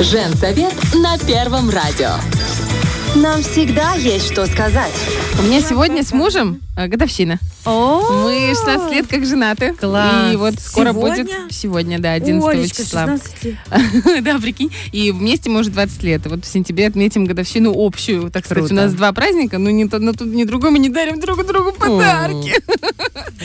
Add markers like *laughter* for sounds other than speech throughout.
Женсовет на Первом радио. Нам всегда есть что сказать. У меня сегодня с мужем э, годовщина. О, Мы 16 лет как женаты. Класс. И вот скоро Сегодня? будет... Сегодня, да, 11 Олечка, числа. 16 *laughs* да, прикинь. И вместе, может, 20 лет. Вот в сентябре отметим годовщину общую. Так сказать, у нас два праздника, но ни, ни другой мы не дарим друг другу подарки.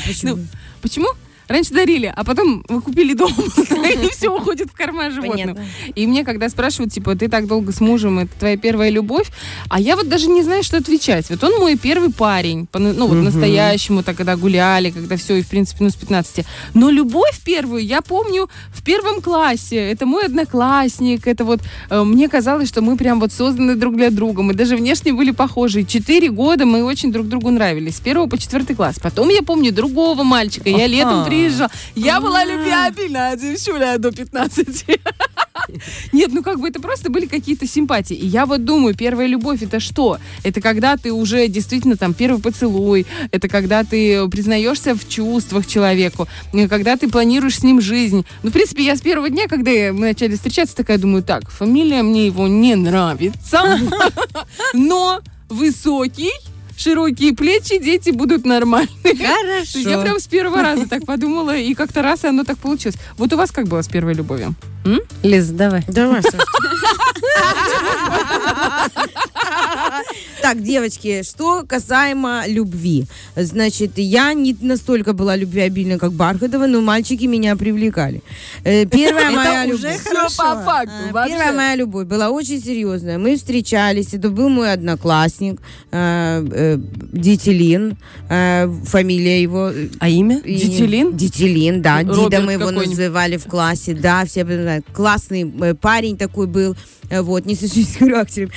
Почему? *laughs* Ну, почему? Раньше дарили, а потом вы купили дом, *laughs* и все уходит в карман животным. Понятно. И мне, когда спрашивают, типа, ты так долго с мужем, это твоя первая любовь, а я вот даже не знаю, что отвечать. Вот он мой первый парень, ну вот настоящему, так когда гуляли, когда все, и в принципе, ну с 15. Но любовь первую я помню в первом классе. Это мой одноклассник, это вот, э, мне казалось, что мы прям вот созданы друг для друга, мы даже внешне были похожи. Четыре года мы очень друг другу нравились, с первого по четвертый класс. Потом я помню другого мальчика, я летом Ага. приезжала. Я была любвеобильная девчуля до 15. Нет, ну как бы это просто были какие-то симпатии. И я вот думаю, первая любовь это что? Это когда ты уже действительно там первый поцелуй, это когда ты признаешься в чувствах человеку, э, когда ты планируешь с ним жизнь. Ну, в принципе, я с первого дня, когда мы начали встречаться, такая думаю, так, фамилия мне его не нравится, *laughs* но высокий, широкие плечи, дети будут нормальные. Есть я Хорошо. прям с первого раза так подумала, и как-то раз и оно так получилось. Вот у вас как было с первой любовью? М? Лиз, давай. Давай. *laughs* Так, девочки, что касаемо любви. Значит, я не настолько была любвеобильна, как Бархатова, но мальчики меня привлекали. Э, Первая *laughs* моя любовь. Вообще. Первая моя любовь была очень серьезная. Мы встречались, это был мой одноклассник, э, э, Детелин, э, фамилия его. А имя? Детелин? Детелин, да. Дида мы его называли в классе. Да, все знают. Классный парень такой был. Вот, не с характером.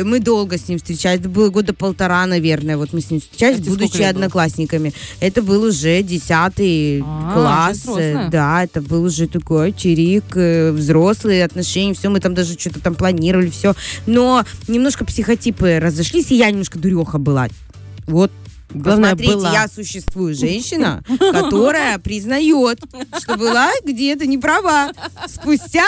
Э, Мы долго с ним встречались. Это было года полтора, наверное. Вот мы с ним встречались, сколько будучи лет было? одноклассниками. Это был уже десятый А, класс. э, Да, это был уже такой чирик, э, взрослые отношения, все, мы там даже что-то там планировали, все. Но немножко психотипы разошлись, и я немножко дуреха была. Вот Главное, Посмотрите, была. я существую женщина, которая признает, что была где-то не права. Спустя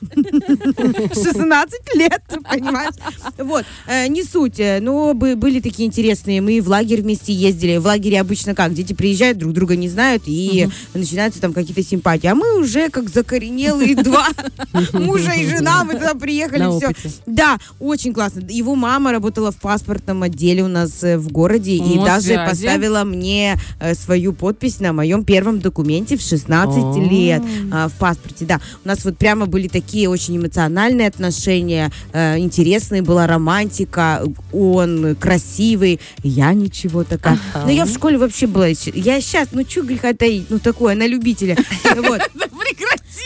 16 лет, понимаешь? Вот, э, не суть, но бы- были такие интересные. Мы в лагерь вместе ездили. В лагере обычно как? Дети приезжают, друг друга не знают, и начинаются там какие-то симпатии. А мы уже как закоренелые *laughs* два мужа и жена, мы туда приехали, все. Да, очень классно. Его мама работала в паспортном отделе у нас э, в городе и даже поставила мне э, свою подпись на моем первом документе в 16 О. лет а, в паспорте. Да, у нас вот прямо были такие очень эмоциональные отношения, э, интересные была романтика, он красивый, я ничего такая. Ага. Но я в школе вообще была, я сейчас, ну чё греха таить, ну такое, на любителя. *laughs* Вот.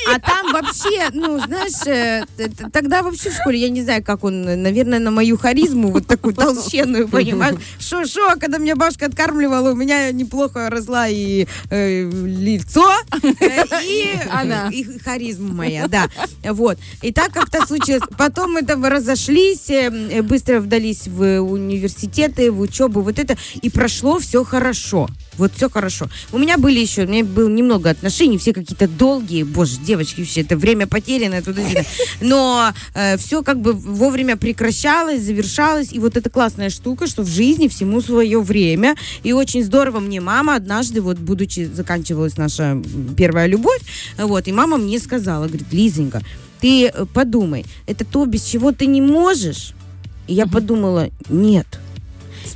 А там вообще, ну, знаешь, э, тогда вообще в школе, я не знаю, как он, наверное, на мою харизму, вот такую толщенную, понимаешь? Шо-шо, когда меня бабушка откармливала, у меня неплохо росла и э, лицо, э, и *laughs* Она. и харизма моя, да. Вот. И так как-то случилось. Потом мы там разошлись, быстро вдались в университеты, в учебу, вот это, и прошло все хорошо. Вот все хорошо. У меня были еще, у меня было немного отношений, все какие-то долгие. Боже, девочки, вообще, это время потерянное туда-сюда. Но все как бы вовремя прекращалось, завершалось. И вот эта классная штука, что в жизни всему свое время. И очень здорово мне мама однажды, вот будучи, заканчивалась наша первая любовь, вот, и мама мне сказала, говорит, Лизонька, ты э, подумай, это то, без чего ты не можешь. И я подумала, нет.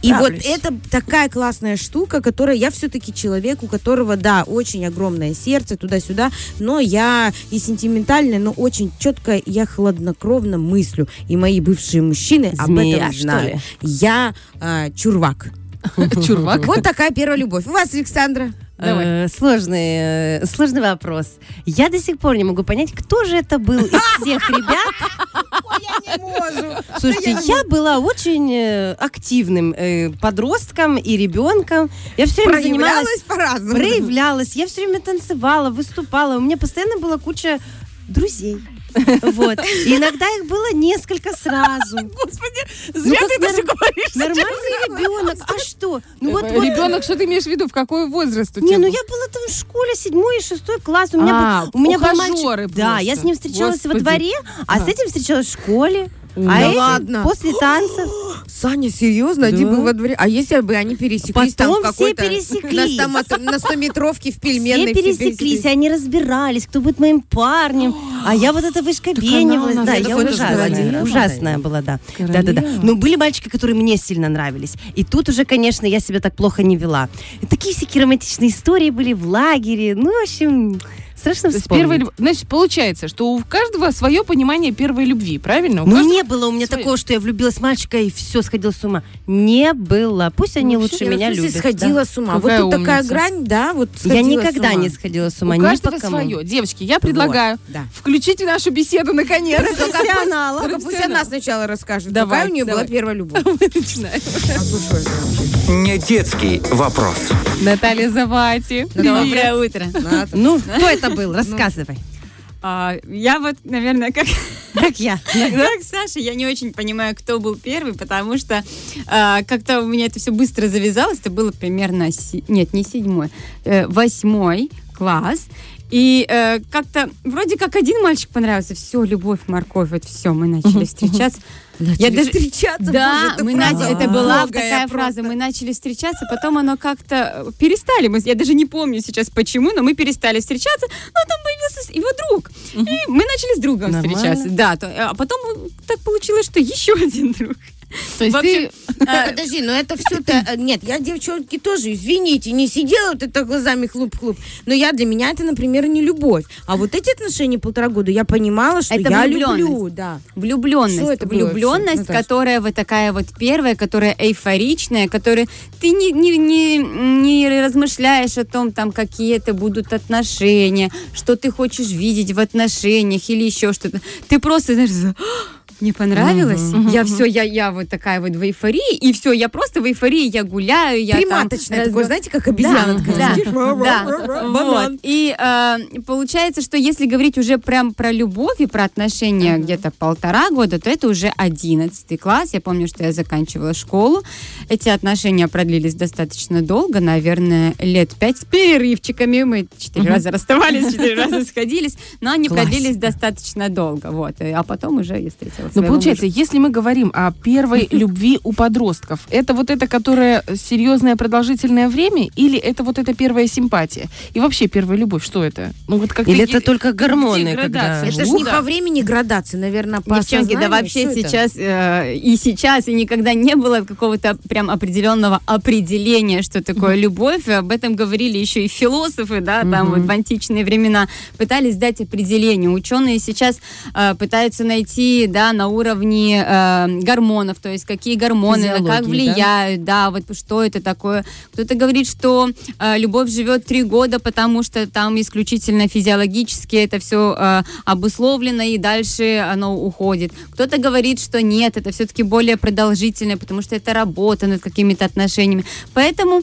И вот это такая классная штука, которая я все-таки человек, у которого, да, очень огромное сердце туда-сюда, но я и сентиментальная, но очень четко я хладнокровно мыслю. И мои бывшие мужчины об Змея, этом что знают. ли? Я э, чурвак. *laughs* Чурвак. Вот такая первая любовь. У вас, Александра? Давай. Э, Сложный, э, сложный вопрос. Я до сих пор не могу понять, кто же это был из *laughs* всех ребят. Слушайте, я была очень э, активным подростком и ребенком. Я все время занималась, по-разному. проявлялась. Я все время танцевала, выступала. У меня постоянно была куча друзей. Вот. И иногда их было несколько сразу. Господи, Ну, зря как ты это нар- все говоришь. Нормальный ребенок. А что? Ну вот, вот Ребенок, что ты имеешь в виду? В какой возраст у Не, тебя? ну был? я была там в школе, седьмой и шестой класс. У меня, А, был, у меня был мальчик. Да, я с ним встречалась Господи. во дворе, а с этим встречалась в школе. Да а ладно? после танцев. Саня, серьезно? Да. был во дворе. А если бы они пересеклись там Потом в все какой-то... пересеклись. На 100 на 100-метровке в пельменной все пересеклись, и они разбирались, кто будет моим парнем. А я вот это вышкобенивалась. Да, я ужасная. Ужасная была, да. Да, да, да. Королева. Но были мальчики, которые мне сильно нравились. И тут уже, конечно, я себя так плохо не вела. И такие всякие романтичные истории были в лагере. Ну, в общем, страшно вспомнить. люб- Значит, получается, что у каждого свое понимание первой любви, правильно? У Ну, не было у меня свои- такого, что я влюбилась в мальчика и все, сходила с ума. Не было. Пусть они лучше Я, меня любят. сходила с ума. Какая вот тут такая умница. грань, да, вот да. Я никогда ума. не сходила с ума. У каждого свое. Девочки, я предлагаю Да. включите нашу беседу наконец. Профессионала. Только пусть она сначала расскажет, Давай, какая у нее давай. была первая любовь. *laughs* Мы начинаем. А? Не детский вопрос. Наталья Завати. Доброе утро. Ну, кто это был? Рассказывай. А, я вот, наверное, как, Как я. как Саша, я не очень понимаю, кто был первый, потому что а, как-то у меня это все быстро завязалось. Это было примерно, нет, не седьмой, э, восьмой класс. И э, как-то вроде как один мальчик понравился, все, любовь, морковь, вот все, мы начали встречаться. Я даже встречаться, да, боже, это мы начали, это была такая фраза, мы начали встречаться, потом оно как-то э, перестали, мы, я даже не помню сейчас почему, но мы перестали встречаться, но там появился его друг, и мы начали с другом Нормально. встречаться, да, то- а потом э, так получилось, что еще один друг. То есть ты... э, *laughs* Подожди, но это все-то... э, Нет, я, девчонки, тоже, извините, не сидела вот это глазами хлуп-хлуп. Но я, для меня это, например, не любовь. А вот эти отношения полтора года, я понимала, что Это я люблю, да. Влюбленность. Что это Влюбленность, Наташа? которая вот такая вот первая, которая эйфоричная, которая ты не, не, не, не размышляешь о том, там, какие это будут отношения, что ты хочешь видеть в отношениях или еще что-то. Ты просто, знаешь, мне понравилось, я все, я, я вот такая вот в эйфории, и все, я просто в эйфории, я гуляю, я там Приматочная разго- такое, знаете, как обезьяна да, да. Вот. И э, получается, что если говорить уже прям про любовь и про отношения где-то полтора года, то это уже одиннадцатый класс. Я помню, что я заканчивала школу. Эти отношения продлились достаточно долго, наверное, лет пять с перерывчиками. Мы четыре раза расставались, четыре раза сходились, но они Классика. продлились достаточно долго. Вот. А потом уже я встретила Ну, получается, если мы говорим о первой *laughs* любви у подростков, это вот это, которая серьезное продолжительное время, или это вот эта первая симпатия? И вообще первая любовь, что это? Ну вот как Или это только гормоны, когда... Это же не по времени градации, наверное, по Девчонки, да вообще сейчас э, и сейчас и никогда не было какого-то прям определенного определения, что такое любовь. Об этом говорили еще и философы, да, там вот в античные времена. Пытались дать определение. Ученые сейчас э, пытаются найти, да, на уровне э, гормонов, то есть какие гормоны, на как Физиологии, да? влияют, да, вот что это такое. Кто-то говорит, что э, любовь живет три года, потому что там исключительно физиологически это все обусловлено, и дальше оно уходит. Кто-то говорит, что нет, это все-таки более продолжительное, потому что это работа над какими-то отношениями. Поэтому э,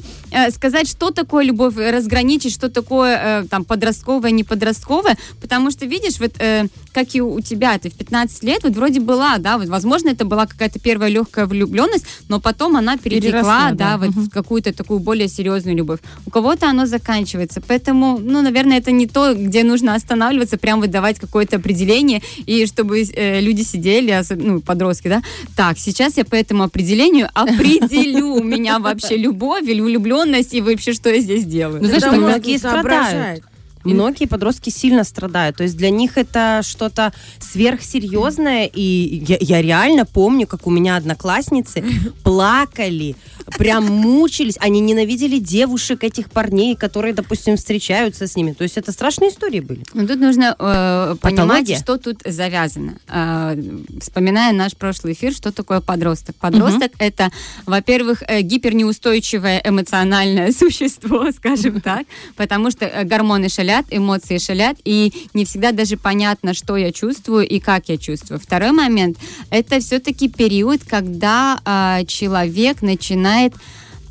сказать, что такое любовь, э, разграничить, что такое э, там подростковое, не подростковое, потому что, видишь, вот э, как и у тебя, ты в 15 лет вот вроде была, да, вот, возможно, это была какая-то первая легкая влюбленность, но потом она перетекла, Переросла, да, да. вот в какую-то такую более серьезную любовь. У кого-то оно заканчивается, поэтому, ну, наверное, это не то, где нужно останавливаться, прям выдавать какое-то определение, и чтобы э, люди сидели, ну, подростки, да, так, сейчас я по этому определению *laughs* определю, у меня вообще любовь или влюбленность, и вообще, что я здесь делаю. Ну, знаешь, многие страдают. Многие подростки сильно страдают. То есть для них это что-то сверхсерьезное. И я, я реально помню, как у меня одноклассницы *laughs* плакали, прям мучились. Они ненавидели девушек, этих парней, которые, допустим, встречаются с ними. То есть это страшные истории были. Ну, тут нужно э, понимать, Патология. что тут завязано. Э, вспоминая наш прошлый эфир, что такое подросток? Подросток это, во-первых, э, гипернеустойчивое эмоциональное *laughs* существо, скажем так, потому что э, гормоны шалят, эмоции шалят, и не всегда даже понятно, что я чувствую и как я чувствую. Второй момент это все-таки период, когда э, человек начинает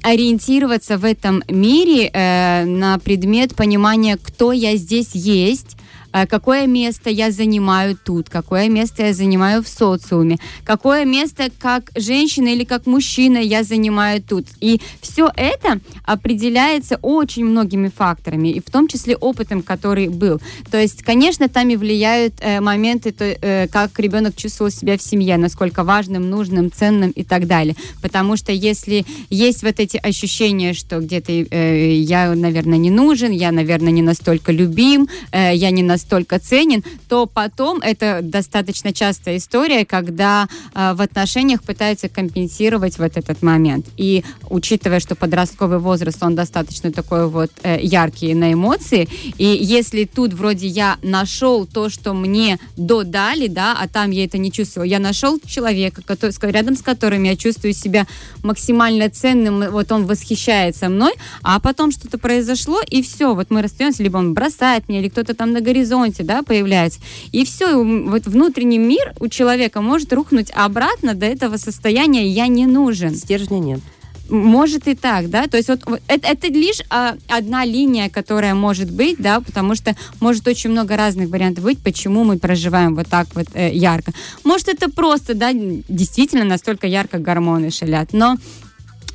ориентироваться в этом мире э, на предмет понимания, кто я здесь есть, какое место я занимаю тут, какое место я занимаю в социуме, какое место как женщина или как мужчина я занимаю тут. И все это определяется очень многими факторами, и в том числе опытом, который был. То есть, конечно, там и влияют э, моменты, то, э, как ребенок чувствовал себя в семье, насколько важным, нужным, ценным и так далее. Потому что если есть вот эти ощущения, что где-то э, я, наверное, не нужен, я, наверное, не настолько любим, э, я не настолько ценен, то потом это достаточно частая история, когда э, в отношениях пытаются компенсировать вот этот момент. И учитывая, что подростковый возраст, он достаточно такой вот э, яркий на эмоции, и если тут вроде я нашел то, что мне додали, да, а там я это не чувствовала, я нашел человека, который, рядом с которым я чувствую себя максимально ценным, вот он восхищается мной, а потом что-то произошло, и все, вот мы расстаемся, либо он бросает меня, или кто-то там на горизонте, да, появляется, и все, вот внутренний мир у человека может рухнуть обратно до этого состояния «я не нужен». Стержня нет. Может и так, да, то есть вот, вот это, это лишь а, одна линия, которая может быть, да, потому что может очень много разных вариантов быть, почему мы проживаем вот так вот э, ярко. Может это просто, да, действительно настолько ярко гормоны шалят, но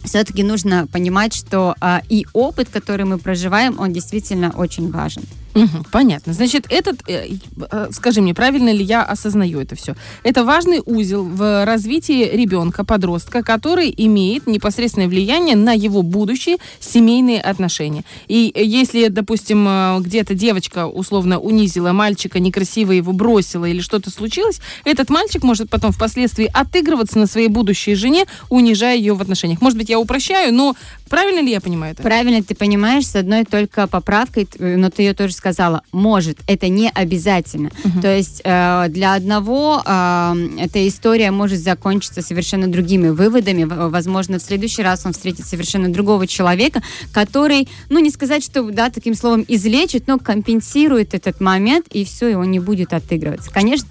все-таки нужно понимать, что а, и опыт, который мы проживаем, он действительно очень важен. Понятно. Значит, этот, э, э, скажи мне, правильно ли я осознаю это все? Это важный узел в развитии ребенка, подростка, который имеет непосредственное влияние на его будущие семейные отношения. И э, если, допустим, где-то девочка условно унизила мальчика, некрасиво его бросила или что-то случилось, этот мальчик может потом впоследствии отыгрываться на своей будущей жене, унижая ее в отношениях. Может быть, я упрощаю, но правильно ли я понимаю это? Правильно ты понимаешь, с одной только поправкой, т- но ты ее тоже сказала, может, это не обязательно. То есть э, для одного э, эта история может закончиться совершенно другими выводами. Возможно, в следующий раз он встретит совершенно другого человека, который, ну не сказать, что да, таким словом излечит, но компенсирует этот момент, и все, и он не будет отыгрываться. Конечно,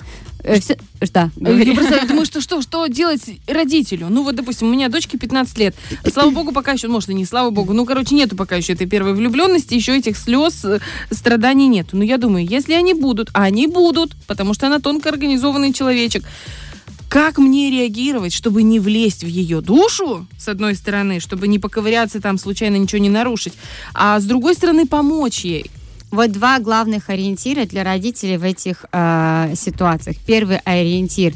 э, всё- да, Я просто *laughs* думаю, что, что, что делать родителю? Ну вот, допустим, у меня дочке 15 лет. Слава богу, пока еще, может, и не слава богу, ну, короче, нету пока еще этой первой влюбленности, еще этих слез, э, страданий нету. Но я думаю, если они будут, а они будут, потому что она тонко организованный человечек, как мне реагировать, чтобы не влезть в ее душу, с одной стороны, чтобы не поковыряться там, случайно ничего не нарушить, а с другой стороны помочь ей? Вот два главных ориентира для родителей в этих э, ситуациях. Первый ориентир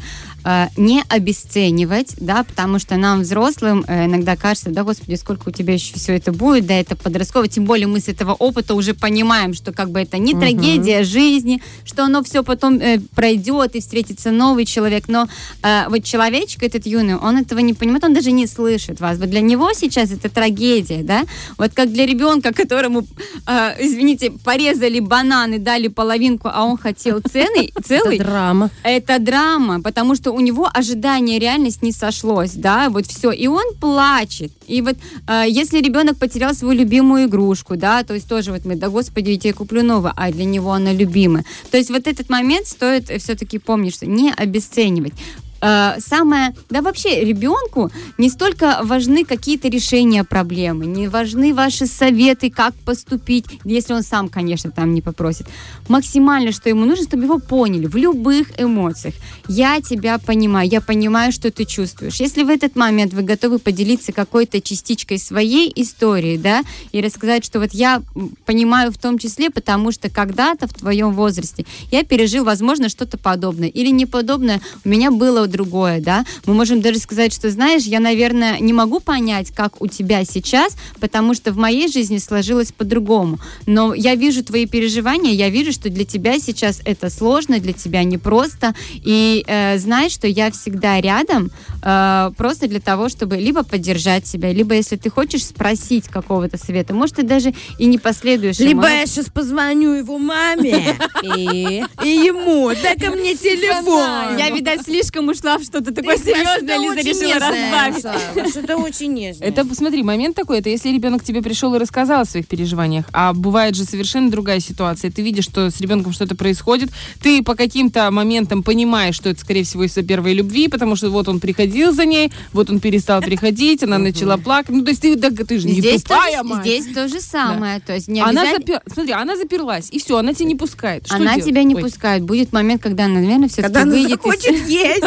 не обесценивать, да, потому что нам, взрослым, э, иногда кажется, да, господи, сколько у тебя еще все это будет, да, это подростково, тем более мы с этого опыта уже понимаем, что как бы это не трагедия жизни, что оно все потом э, пройдет и встретится новый человек, но э, вот человечек этот юный, он этого не понимает, он даже не слышит вас. Вот для него сейчас это трагедия, да, вот как для ребенка, которому, э, извините, порезали бананы, дали половинку, а он хотел цены, *laughs* целый, Это драма. это драма, потому что у него ожидание реальность не сошлось, да, вот все, и он плачет. И вот э, если ребенок потерял свою любимую игрушку, да, то есть тоже вот мы, да господи, я тебе куплю новую, а для него она любимая. То есть вот этот момент стоит все-таки помнить, что не обесценивать. Э, Самое, да вообще ребенку не столько важны какие-то решения проблемы, не важны ваши советы, как поступить, если он сам, конечно, там не попросит. Максимально, что ему нужно, чтобы его поняли в любых эмоциях. Я тебя понимаю, я понимаю, что ты чувствуешь. Если в этот момент вы готовы поделиться какой-то частичкой своей истории, да, и рассказать, что вот я понимаю в том числе, потому что когда-то в твоем возрасте я пережил, возможно, что-то подобное или неподобное, у меня было другое, да, мы можем даже сказать, что, знаешь, я, наверное, не могу понять, как у тебя сейчас, потому что в моей жизни сложилось по-другому, но я вижу твои переживания, я вижу, что для тебя сейчас это сложно, для тебя непросто, и э, знай, что я всегда рядом, э, просто для того, чтобы либо поддержать тебя, либо если ты хочешь спросить какого-то совета, может, ты даже и не последуешь. ему. Либо я сейчас позвоню его маме *laughs* И ему, дай ко мне телефон. Я, видать, слишком уж ушла в что-то такое серьезное, Лиза решила разбавить. Что-то очень нежное. Это, посмотри, момент такой, это если ребенок тебе пришел и рассказал о своих переживаниях, а бывает же совершенно другая ситуация. Ты видишь, что с ребенком что-то происходит, ты по каким-то моментам понимаешь, что это, скорее всего, из-за первой любви, потому что вот он приходил за ней, вот он перестал приходить, она начала плакать. Ну, то есть ты, да, ты же не Здесь, тупая, то, же, мать. здесь то же самое. То есть не Она обязательно- запер- Смотри, она заперлась, и все, она тебя не пускает. Что Она делать? тебя не Ой. пускает. Будет момент, когда она, наверное, все-таки Когда она выйдет из... *laughs* есть.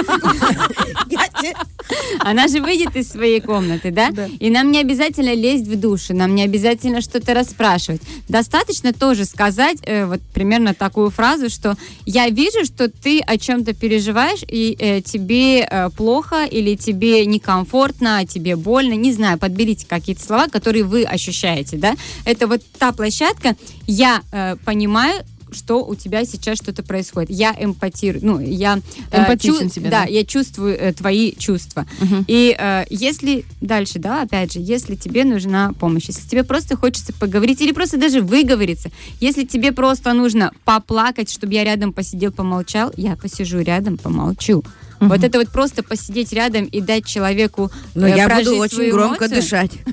Она же выйдет из своей комнаты, да? Да. И нам не обязательно лезть в душу, нам не обязательно что-то расспрашивать. Достаточно тоже сказать э, вот примерно такую фразу, что я вижу, что ты о чем-то переживаешь, и э, тебе э, плохо, или тебе некомфортно, тебе больно, не знаю, подберите какие-то слова, которые вы ощущаете, да? Это вот та площадка, я э, понимаю, что у тебя сейчас что-то происходит. Я эмпатирую, ну, я... э, Эмпатичен чу- тебе, да, да? я чувствую э, твои чувства. Мгм. И э, если дальше, да, опять же, если тебе нужна помощь, если тебе просто хочется поговорить или просто даже выговориться, если тебе просто нужно поплакать, чтобы я рядом посидел, помолчал, я посижу рядом, помолчу. Вот это вот просто посидеть рядом и дать человеку Но э, я буду очень громко эмоцию, дышать. *laughs*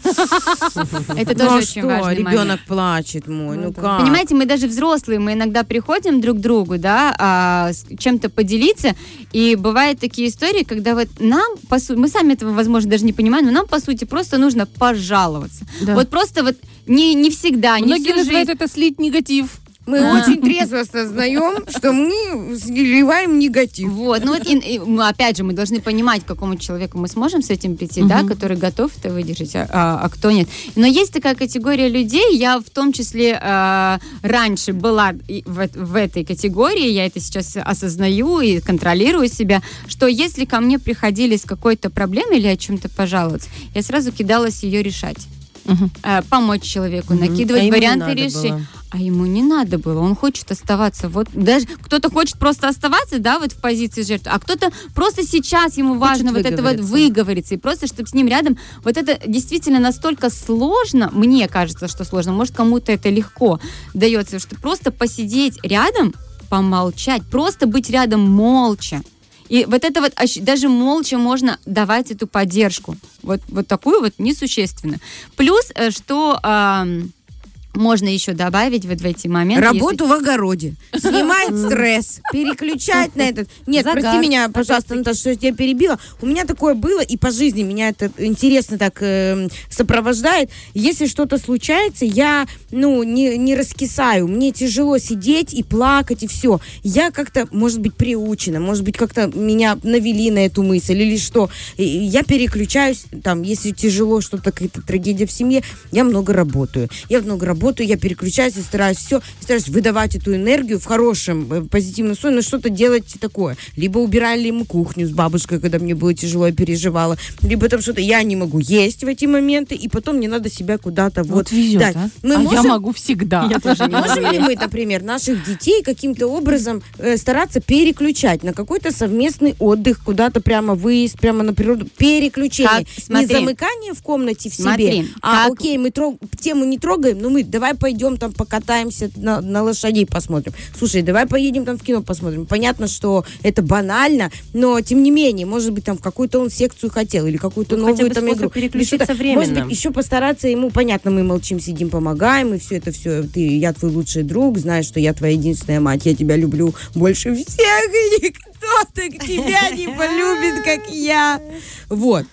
Это Ну тоже а очень момент. ребенок плачет мой, ну как? Понимаете, мы даже взрослые, мы иногда приходим друг к другу, да, а, с чем-то поделиться, и бывают такие истории, когда вот нам, по сути, мы сами этого, возможно, даже не понимаем, но нам, по сути, просто нужно пожаловаться. Вот просто вот не, не всегда, не Многие называют это слить негатив. Мы А. очень трезво осознаем, что мы сливаем негатив. Вот, ну вот, и, и, ну, опять же, мы должны понимать, к какому человеку мы сможем с этим прийти, да, который готов это выдержать, а, а- а кто нет. Но есть такая категория людей, я в том числе а, раньше была в, в этой категории, я это сейчас осознаю и контролирую себя, что если ко мне приходили с какой-то проблемой или о чем-то пожаловаться, я сразу кидалась ее решать. А, помочь человеку, накидывать А варианты решения. А ему не надо было, он хочет оставаться. Вот даже кто-то хочет просто оставаться, да, вот в позиции жертвы, а кто-то просто сейчас ему важно вот это вот выговориться. и просто, чтобы с ним рядом. Вот это действительно настолько сложно, мне кажется, что сложно, может кому-то это легко дается, что просто посидеть рядом, помолчать, просто быть рядом молча. И вот это вот даже молча можно давать эту поддержку. Вот, вот такую вот несущественно. Плюс, э, что ам, можно еще добавить вот в эти моменты. если- Работу в огороде. Снимает стресс. Переключать на этот. Нет, Загар. прости меня, пожалуйста, Наташа, что я тебя перебила. У меня такое было, и по жизни меня это интересно так э, сопровождает. Если что-то случается, я, ну, не, не раскисаю. Мне тяжело сидеть и плакать, и все. Я как-то, может быть, приучена, может быть, как-то меня навели на эту мысль или что. Я переключаюсь, там, если тяжело, что-то, какая-то трагедия в семье, я много работаю. Я много работаю, я переключаюсь и стараюсь все, стараюсь выдавать эту энергию в хорошем, э, позитивном слое, но что-то делать такое. Либо убирали мы кухню с бабушкой, когда мне было тяжело, я переживала. Либо там что-то, я не могу есть в эти моменты, и потом мне надо себя куда-то вот, Вот везет, дать. а? Мы а я можем могу всегда. Можем ли мы, например, наших детей каким-то образом э, стараться переключать на какой-то совместный отдых, куда-то прямо выезд, прямо на природу, переключение, Как? Смотри. не замыкание в комнате в Смотри, себе, а как- окей, мы трог- тему не трогаем, но мы давай пойдем там покатаемся на, на лошадей посмотрим. Слушай, давай поедем там в кино посмотрим. Понятно, что это банально, но тем не менее, может быть, там в какую-то он секцию хотел или какую-то Ну, новую там игру. переключиться временно. Может быть, еще постараться ему, понятно, мы молчим, сидим, помогаем, и все это все, ты, я твой лучший друг, знаешь, что я твоя единственная мать, я тебя люблю больше всех, и никто так тебя не полюбит, как я. Вот.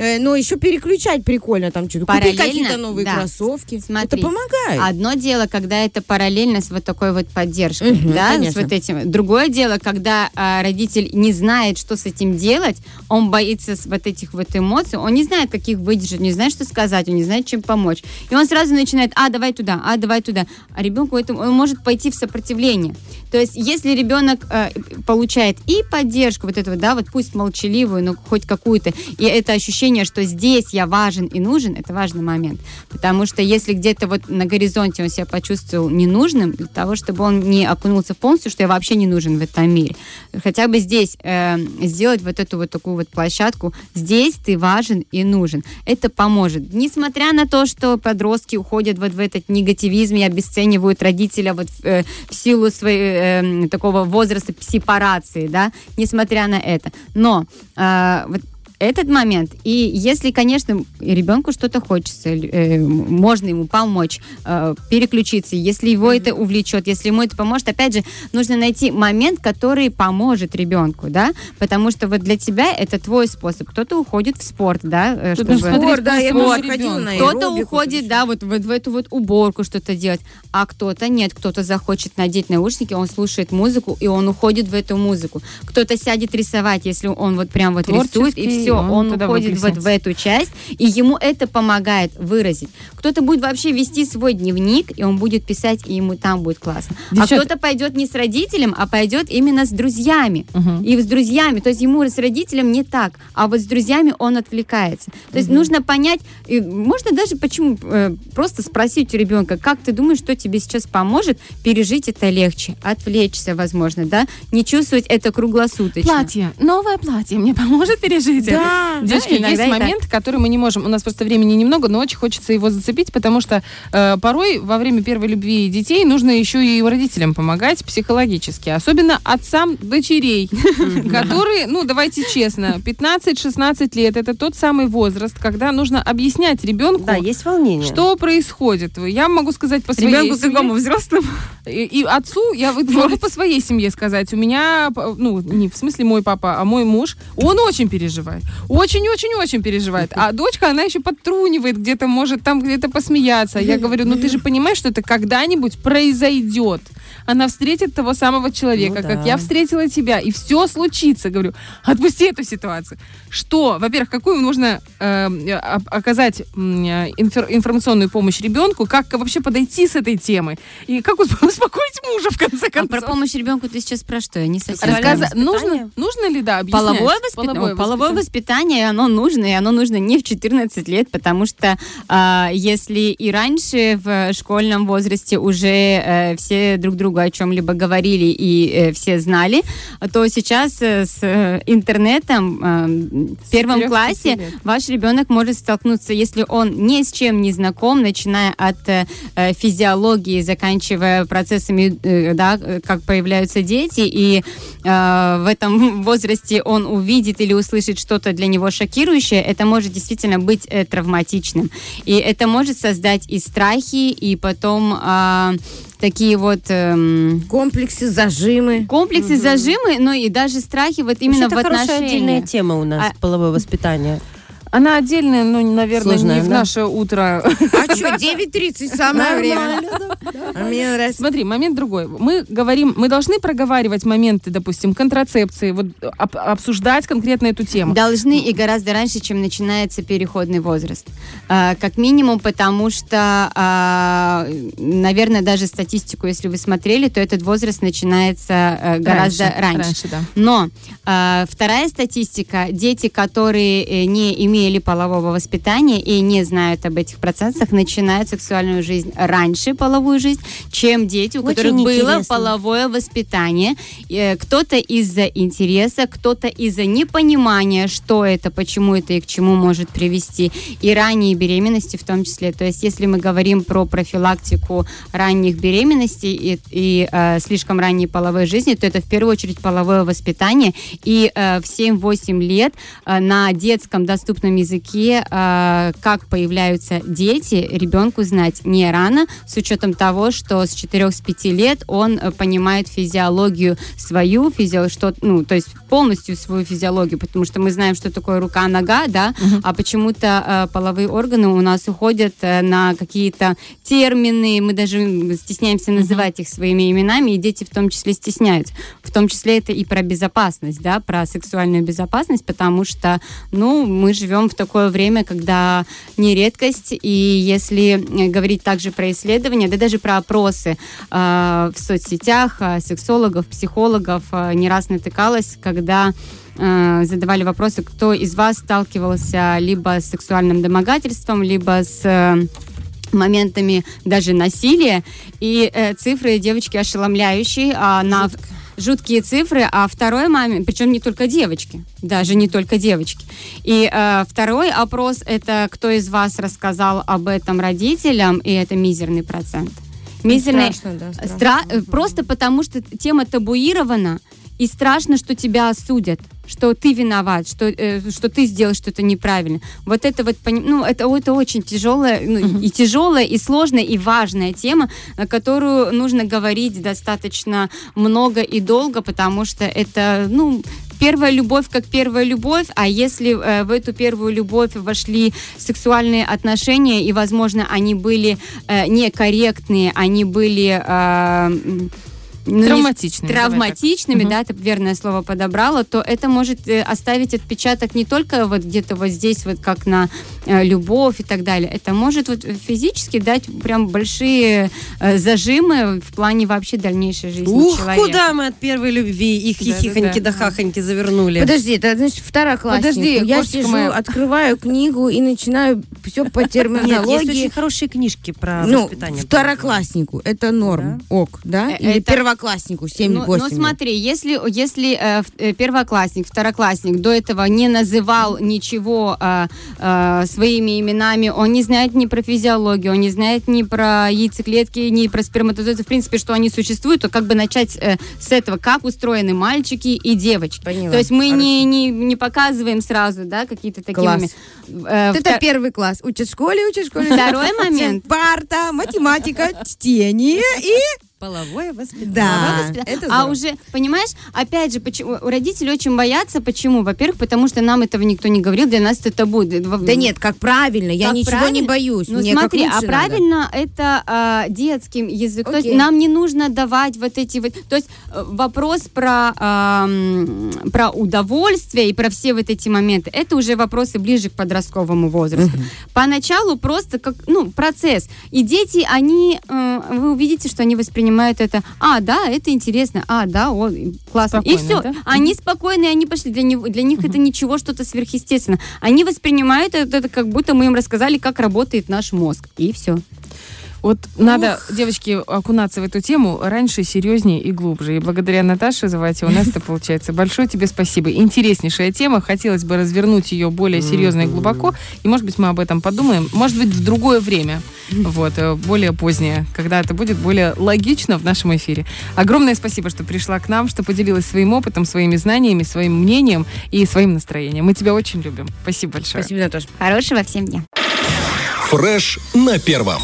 Э, Но еще переключать прикольно, там что-то, Параллельно, какие-то новые да. кроссовки. Смотри, Это помогает. Одно дело, когда это параллельно с вот такой вот поддержкой, Мгм, да, с конечно. вот этим. Другое дело, когда а, родитель не знает, что с этим делать, он боится с вот этих вот эмоций, он не знает, как их выдержать, не знает, что сказать, он не знает, чем помочь. И он сразу начинает, а, давай туда, а, давай туда. А ребенку это, он может пойти в сопротивление. То есть, если ребенок э, получает и поддержку вот этого, да, вот пусть молчаливую, но хоть какую-то, и это ощущение что здесь я важен и нужен, это важный момент. Потому что если где-то вот на горизонте он себя почувствовал ненужным, для того, чтобы он не окунулся полностью, что я вообще не нужен в этом мире, хотя бы здесь э, сделать вот эту вот такую вот площадку, здесь ты важен и нужен. Это поможет. Несмотря на то, что подростки уходят вот в этот негативизм и обесценивают родителя вот э, в силу своей э, такого возраста сепарации, да, несмотря на это. Но э, вот этот момент. И если, конечно, ребенку что-то хочется, э, можно ему помочь, э, переключиться, если его это увлечет, если ему это поможет, опять же, нужно найти момент, который поможет ребенку, да, потому что вот для тебя это твой способ. Кто-то уходит в спорт, да, э, чтобы... Спорт, да, я на Кто-то уходит, да, вот, вот в эту вот уборку что-то делать, а кто-то нет, кто-то захочет надеть наушники, он слушает музыку, и он уходит в эту музыку. Кто-то сядет рисовать, если он вот прям вот рисует, и Творческий, все, он он, туда уходит вот в эту часть, и ему это помогает выразить. Кто-то будет вообще вести свой дневник, и он будет писать, и ему там будет классно. Девчат- А кто-то пойдет не с родителем, а пойдет именно с друзьями. Мгм. И с друзьями. То есть ему с родителем не так, а вот с друзьями он отвлекается. То есть нужно понять, и можно даже почему э, просто спросить у ребенка, как ты думаешь, что тебе сейчас поможет пережить это легче, отвлечься, возможно, да, не чувствовать это круглосуточно. Платье, новое платье мне поможет пережить это. Да, *laughs* Девочки, иногда есть и так. момент, который мы не можем. У нас просто времени немного, но очень хочется его зацепить, потому что э, порой во время первой любви детей нужно еще и родителям помогать психологически, особенно отцам дочерей, *laughs* которые, ну давайте честно, 15-16 лет это тот самый возраст, когда нужно объяснять ребенку, Да, есть волнение. что происходит. Я могу сказать по своей Ребенку какому взрослому? *laughs* И, и отцу, я могу по своей семье сказать, у меня, ну, не в смысле мой папа, а мой муж, он очень переживает. Очень-очень-очень переживает. А дочка, она еще подтрунивает где-то, может там где-то посмеяться. Я говорю, ну ты же понимаешь, что это когда-нибудь произойдет. Она встретит того самого человека, Ну как да. я встретила тебя, и все случится. Говорю, отпусти эту ситуацию. Что, во-первых, какую нужно э, о- оказать м, э, инфер- информационную помощь ребенку, как вообще подойти с этой темой, и как усп- *laughs* успокоить мужа, в конце А концов. про помощь ребенку ты сейчас про что? Я не совсем Рассказа- воспитание? нужно, нужно ли, да, объяснять? Половое, воспитание, половое, воспитание. воспитание, оно нужно, и оно нужно не в 14 лет, потому что а, если и раньше в школьном возрасте уже э, все друг другу о чем-либо говорили и э, все знали, то сейчас э, с э, интернетом э, в первом 4-5 классе лет. ваш ребенок может столкнуться, если он ни с чем не знаком, начиная от э, э, физиологии, заканчивая процессами, э, да, э, как появляются дети, и э, в этом *laughs* возрасте он увидит или услышит что-то для него шокирующее, это может действительно быть э, травматичным. И это может создать и страхи, и потом а, такие вот эм, Комплексы, зажимы. комплексы, зажимы, но и даже страхи вот именно Вообще, в это хорошая отдельная тема у нас, А- половое воспитание. Она отдельная, но, наверное, Сложная, не в да? наше утро. А что, 9.30 самое время. А мне нравится. Смотри, момент другой. Мы говорим, мы должны проговаривать моменты, допустим, контрацепции, вот об- обсуждать конкретно эту тему. Должны и гораздо раньше, чем начинается переходный возраст. А, как минимум, потому что, а, наверное, даже статистику, если вы смотрели, то этот возраст начинается э, гораздо раньше. Раньше, да. Но а, вторая статистика, дети, которые э, не имели полового воспитания и не знают об этих процессах, начинают сексуальную жизнь раньше, половую жизнь, чем дети, у Очень которых было интересно. половое воспитание. Э, Кто-то из-за интереса, кто-то из-за непонимания, что это, почему это и к чему может привести, и ранние беременности в том числе. То есть, если мы говорим про профилактику ранних беременностей и, и, э, слишком ранней половой жизни, то это в первую очередь половое воспитание. И э, в 7-8 лет э, на детском доступном языке, э, как появляются дети, ребенку знать не рано, с учетом того, что с 4-5 лет он э, понимает физиологию свою, физио, что, ну, то есть полностью свою физиологию, потому что мы знаем, что такое рука-нога, да, а почему-то э, половые органы у нас уходят э, на какие-то термины, мы даже стесняемся называть их своими именами, и дети в том числе стесняются. В том числе это и про безопасность, да, про сексуальную безопасность, потому что, ну, мы живем живем в такое время, когда не редкость, и если э, говорить также про исследования, да даже про опросы э, в соцсетях э, сексологов, психологов, э, не раз натыкалась, когда э, задавали вопросы, кто из вас сталкивался либо с сексуальным домогательством, либо с э, моментами даже насилия. И э, цифры девочки ошеломляющие. А на жуткие цифры, а второй момент, причем не только девочки, даже не только девочки. И э, второй опрос это кто из вас рассказал об этом родителям, и это мизерный процент. Мизерный, Страшно, да, страшно. Стра- э, Просто потому, что тема табуирована, и страшно, что тебя осудят, что ты виноват, что, э, что ты сделал что-то неправильно. Вот это вот, ну, это, это очень тяжелая, ну, и тяжелая, и сложная, и важная тема, на которую нужно говорить достаточно много и долго, потому что это, ну, первая любовь как первая любовь, а если э, в эту первую любовь вошли сексуальные отношения, и, возможно, они были э, некорректные, они были... э, ну, Травматичными. Травматичными, да, ты верное слово подобрала, то это может э, оставить отпечаток не только вот где-то вот здесь, вот как на э, любовь и так далее. Это может вот физически дать прям большие э, зажимы в плане вообще дальнейшей жизни Ух, человека. куда мы от первой любви их хихихоньки да хахоньки завернули. Подожди, это значит второклассник. Подожди, я сижу, моя. открываю книгу и начинаю все по *laughs* Нет, есть терминологии. очень хорошие книжки про ну, воспитание. второкласснику это норм, ок, да? Или это- первокласснику, 7 Ну, ну смотри, если, если э, э, первоклассник, второклассник до этого не называл ничего э, э, своими именами, он не знает ни про физиологию, он не знает ни про яйцеклетки, ни про сперматозоиды, в принципе, что они существуют, то как бы начать э, с этого, как устроены мальчики и девочки. Поняла. То есть мы Хорошо. не, не, не показываем сразу, да, какие-то такие Класс. Э, это втор- первый класс. Учат в школе, учат в школе. Второй *laughs* момент. Парта, математика, чтение и... Половое воспитание. Да, воспитание. это а уже, понимаешь, опять же, почему родители очень боятся, почему? Во-первых, потому что нам этого никто не говорил, для нас это табу. Да нет, как правильно, я Как ничего правильно? не боюсь. Ну мне смотри, а лучше надо. правильно это а, детским языком. То есть нам не нужно давать вот эти вот. То есть э, вопрос про а, про удовольствие и про все вот эти моменты. Это уже вопросы ближе к подростковому возрасту. Поначалу просто как ну процесс. И дети, они, э, вы увидите, что они воспринимают это. А, да, это интересно. А, да, о, классно. и Спокойно, все. да? Они спокойные, они пошли. Для, него, для них это ничего, что-то сверхъестественное. Они воспринимают это, это как будто мы им рассказали, как работает наш мозг. И все. Вот надо, девочки, окунаться в эту тему раньше, серьезнее и глубже. И благодаря Наташе Завате у нас это получается. Большое тебе спасибо. Интереснейшая тема. Хотелось бы развернуть ее более серьезно и глубоко. И, может быть, мы об этом подумаем. Может быть, в другое время. Вот, э, более позднее, когда это будет более логично в нашем эфире. Огромное спасибо, что пришла к нам, что поделилась своим опытом, своими знаниями, своим мнением и своим настроением. Мы тебя очень любим. Спасибо большое. Спасибо, Наташа. Хорошего всем дня. Фреш на первом.